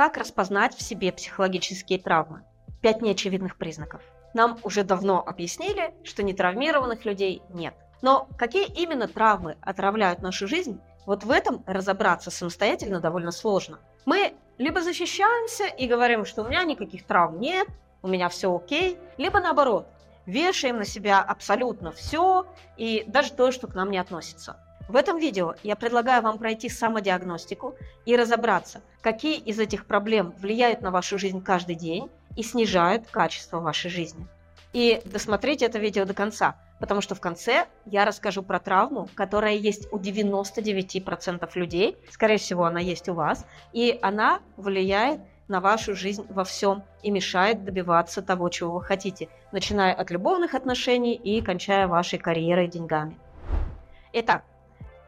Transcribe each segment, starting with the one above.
Как распознать в себе психологические травмы? Пять неочевидных признаков. Нам уже давно объяснили, что нетравмированных людей нет. Но какие именно травмы отравляют нашу жизнь, вот в этом разобраться самостоятельно довольно сложно. Мы либо защищаемся и говорим, что у меня никаких травм нет, у меня все окей, либо наоборот, вешаем на себя абсолютно все и даже то, что к нам не относится. В этом видео я предлагаю вам пройти самодиагностику и разобраться, какие из этих проблем влияют на вашу жизнь каждый день и снижают качество вашей жизни. И досмотрите это видео до конца, потому что в конце я расскажу про травму, которая есть у 99% людей, скорее всего, она есть у вас, и она влияет на вашу жизнь во всем и мешает добиваться того, чего вы хотите, начиная от любовных отношений и кончая вашей карьерой и деньгами. Итак,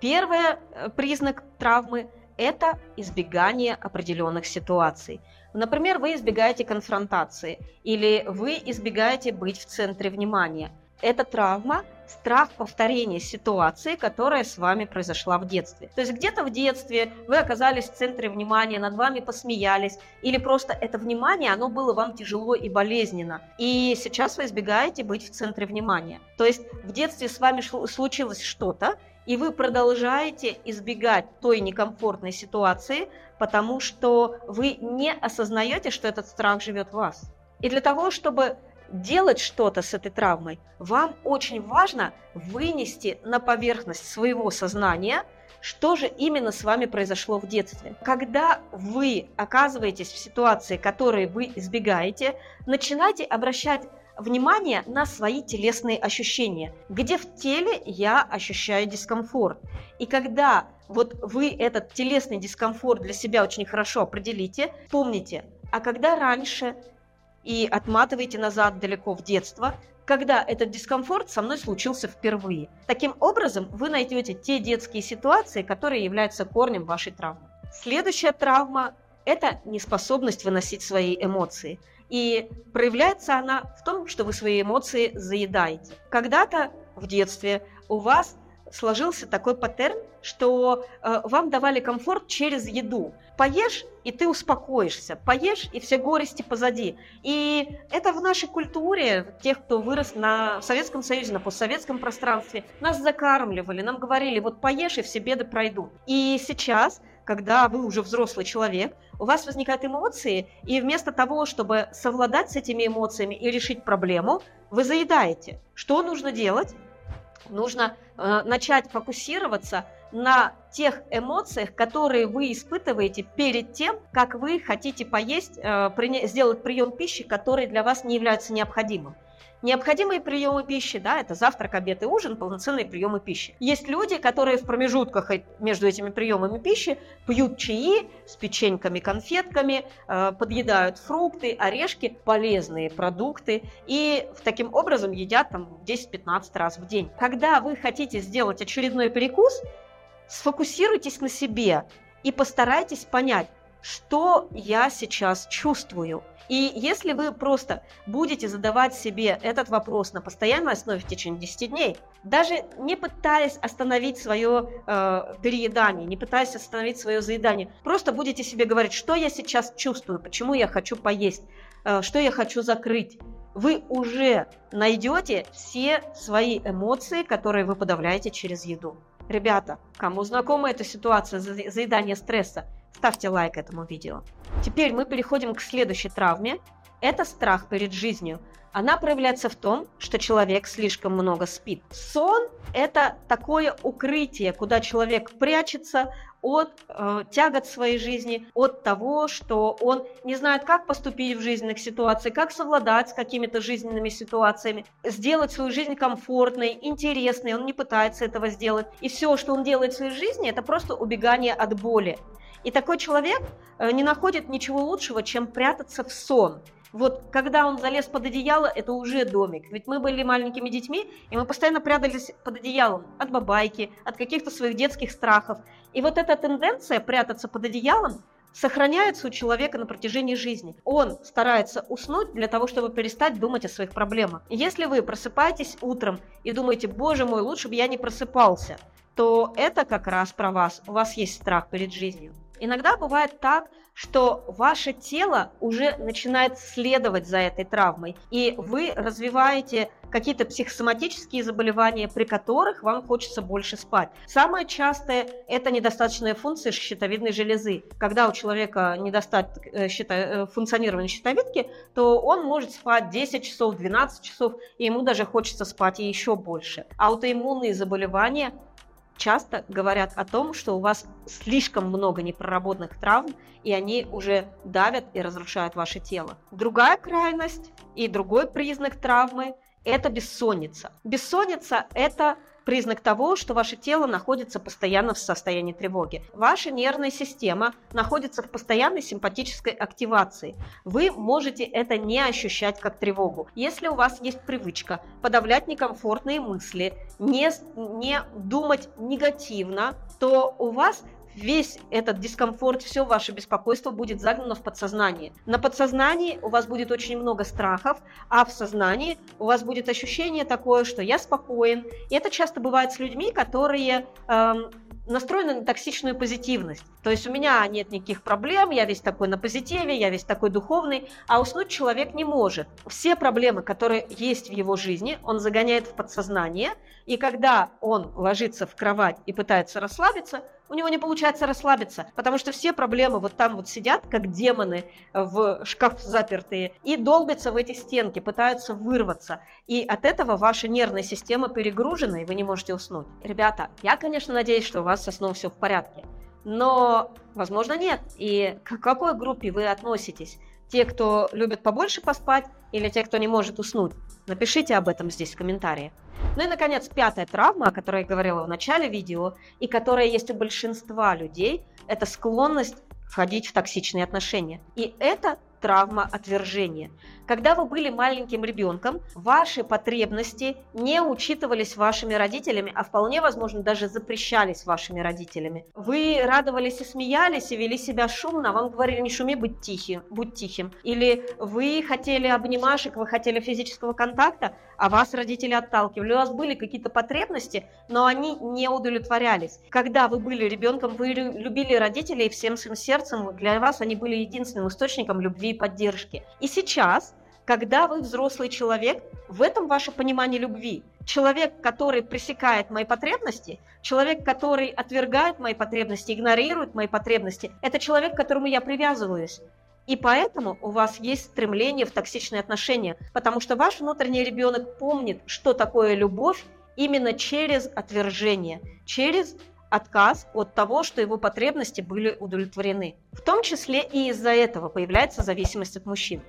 первый э, признак травмы – это избегание определенных ситуаций. Например, вы избегаете конфронтации или вы избегаете быть в центре внимания. Это травма страх повторения ситуации, которая с вами произошла в детстве. То есть где-то в детстве вы оказались в центре внимания, над вами посмеялись, или просто это внимание, оно было вам тяжело и болезненно. И сейчас вы избегаете быть в центре внимания. То есть в детстве с вами случилось что-то, и вы продолжаете избегать той некомфортной ситуации, потому что вы не осознаете, что этот страх живет в вас. И для того, чтобы делать что-то с этой травмой, вам очень важно вынести на поверхность своего сознания, что же именно с вами произошло в детстве. Когда вы оказываетесь в ситуации, которой вы избегаете, начинайте обращать внимание на свои телесные ощущения, где в теле я ощущаю дискомфорт. И когда вот вы этот телесный дискомфорт для себя очень хорошо определите, помните, а когда раньше и отматывайте назад далеко в детство, когда этот дискомфорт со мной случился впервые. Таким образом, вы найдете те детские ситуации, которые являются корнем вашей травмы. Следующая травма – это неспособность выносить свои эмоции. И проявляется она в том, что вы свои эмоции заедаете. Когда-то в детстве у вас сложился такой паттерн, что э, вам давали комфорт через еду. Поешь, и ты успокоишься. Поешь, и все горести позади. И это в нашей культуре, тех, кто вырос на Советском Союзе, на постсоветском пространстве, нас закармливали, нам говорили, вот поешь, и все беды пройдут. И сейчас когда вы уже взрослый человек, у вас возникают эмоции, и вместо того, чтобы совладать с этими эмоциями и решить проблему, вы заедаете. Что нужно делать? Нужно э, начать фокусироваться на тех эмоциях, которые вы испытываете перед тем, как вы хотите поесть, э, сделать прием пищи, который для вас не является необходимым. Необходимые приемы пищи, да, это завтрак, обед и ужин, полноценные приемы пищи. Есть люди, которые в промежутках между этими приемами пищи пьют чаи с печеньками, конфетками, э, подъедают фрукты, орешки, полезные продукты и таким образом едят там 10-15 раз в день. Когда вы хотите сделать очередной перекус, сфокусируйтесь на себе и постарайтесь понять, что я сейчас чувствую. И если вы просто будете задавать себе этот вопрос на постоянной основе в течение 10 дней, даже не пытаясь остановить свое э, переедание, не пытаясь остановить свое заедание, просто будете себе говорить, что я сейчас чувствую, почему я хочу поесть, э, что я хочу закрыть, вы уже найдете все свои эмоции, которые вы подавляете через еду. Ребята, кому знакома эта ситуация заедания стресса, ставьте лайк этому видео. Теперь мы переходим к следующей травме. Это страх перед жизнью. Она проявляется в том, что человек слишком много спит. Сон – это такое укрытие, куда человек прячется от э, тягот своей жизни, от того, что он не знает, как поступить в жизненных ситуациях, как совладать с какими-то жизненными ситуациями, сделать свою жизнь комфортной, интересной. Он не пытается этого сделать. И все, что он делает в своей жизни, это просто убегание от боли. И такой человек э, не находит ничего лучшего, чем прятаться в сон. Вот когда он залез под одеяло, это уже домик. Ведь мы были маленькими детьми, и мы постоянно прятались под одеялом от бабайки, от каких-то своих детских страхов. И вот эта тенденция прятаться под одеялом сохраняется у человека на протяжении жизни. Он старается уснуть для того, чтобы перестать думать о своих проблемах. Если вы просыпаетесь утром и думаете, боже мой, лучше бы я не просыпался, то это как раз про вас. У вас есть страх перед жизнью. Иногда бывает так, что ваше тело уже начинает следовать за этой травмой, и вы развиваете какие-то психосоматические заболевания, при которых вам хочется больше спать. Самое частое – это недостаточная функция щитовидной железы. Когда у человека недостаток э, щито, э, функционирования щитовидки, то он может спать 10 часов, 12 часов, и ему даже хочется спать еще больше. Аутоиммунные заболевания часто говорят о том, что у вас слишком много непроработанных травм, и они уже давят и разрушают ваше тело. Другая крайность и другой признак травмы – это бессонница. Бессонница – это признак того, что ваше тело находится постоянно в состоянии тревоги. Ваша нервная система находится в постоянной симпатической активации. Вы можете это не ощущать как тревогу. Если у вас есть привычка подавлять некомфортные мысли, не, не думать негативно, то у вас весь этот дискомфорт, все ваше беспокойство будет загнано в подсознание. На подсознании у вас будет очень много страхов, а в сознании у вас будет ощущение такое, что я спокоен. И это часто бывает с людьми, которые эм, настроены на токсичную позитивность. То есть у меня нет никаких проблем, я весь такой на позитиве, я весь такой духовный, а уснуть человек не может. Все проблемы, которые есть в его жизни, он загоняет в подсознание, и когда он ложится в кровать и пытается расслабиться, у него не получается расслабиться, потому что все проблемы вот там вот сидят, как демоны в шкаф запертые, и долбятся в эти стенки, пытаются вырваться. И от этого ваша нервная система перегружена, и вы не можете уснуть. Ребята, я, конечно, надеюсь, что у вас со сном все в порядке. Но, возможно, нет. И к какой группе вы относитесь? Те, кто любит побольше поспать, или те, кто не может уснуть? Напишите об этом здесь в комментариях. Ну и, наконец, пятая травма, о которой я говорила в начале видео, и которая есть у большинства людей, это склонность входить в токсичные отношения. И это травма отвержения. Когда вы были маленьким ребенком, ваши потребности не учитывались вашими родителями, а вполне возможно даже запрещались вашими родителями. Вы радовались и смеялись, и вели себя шумно, а вам говорили, не шуми, будь тихим, будь тихим. Или вы хотели обнимашек, вы хотели физического контакта, а вас родители отталкивали. У вас были какие-то потребности, но они не удовлетворялись. Когда вы были ребенком, вы любили родителей всем своим сердцем, для вас они были единственным источником любви и поддержки. И сейчас когда вы взрослый человек, в этом ваше понимание любви. Человек, который пресекает мои потребности, человек, который отвергает мои потребности, игнорирует мои потребности, это человек, к которому я привязываюсь. И поэтому у вас есть стремление в токсичные отношения, потому что ваш внутренний ребенок помнит, что такое любовь именно через отвержение, через отказ от того, что его потребности были удовлетворены. В том числе и из-за этого появляется зависимость от мужчин.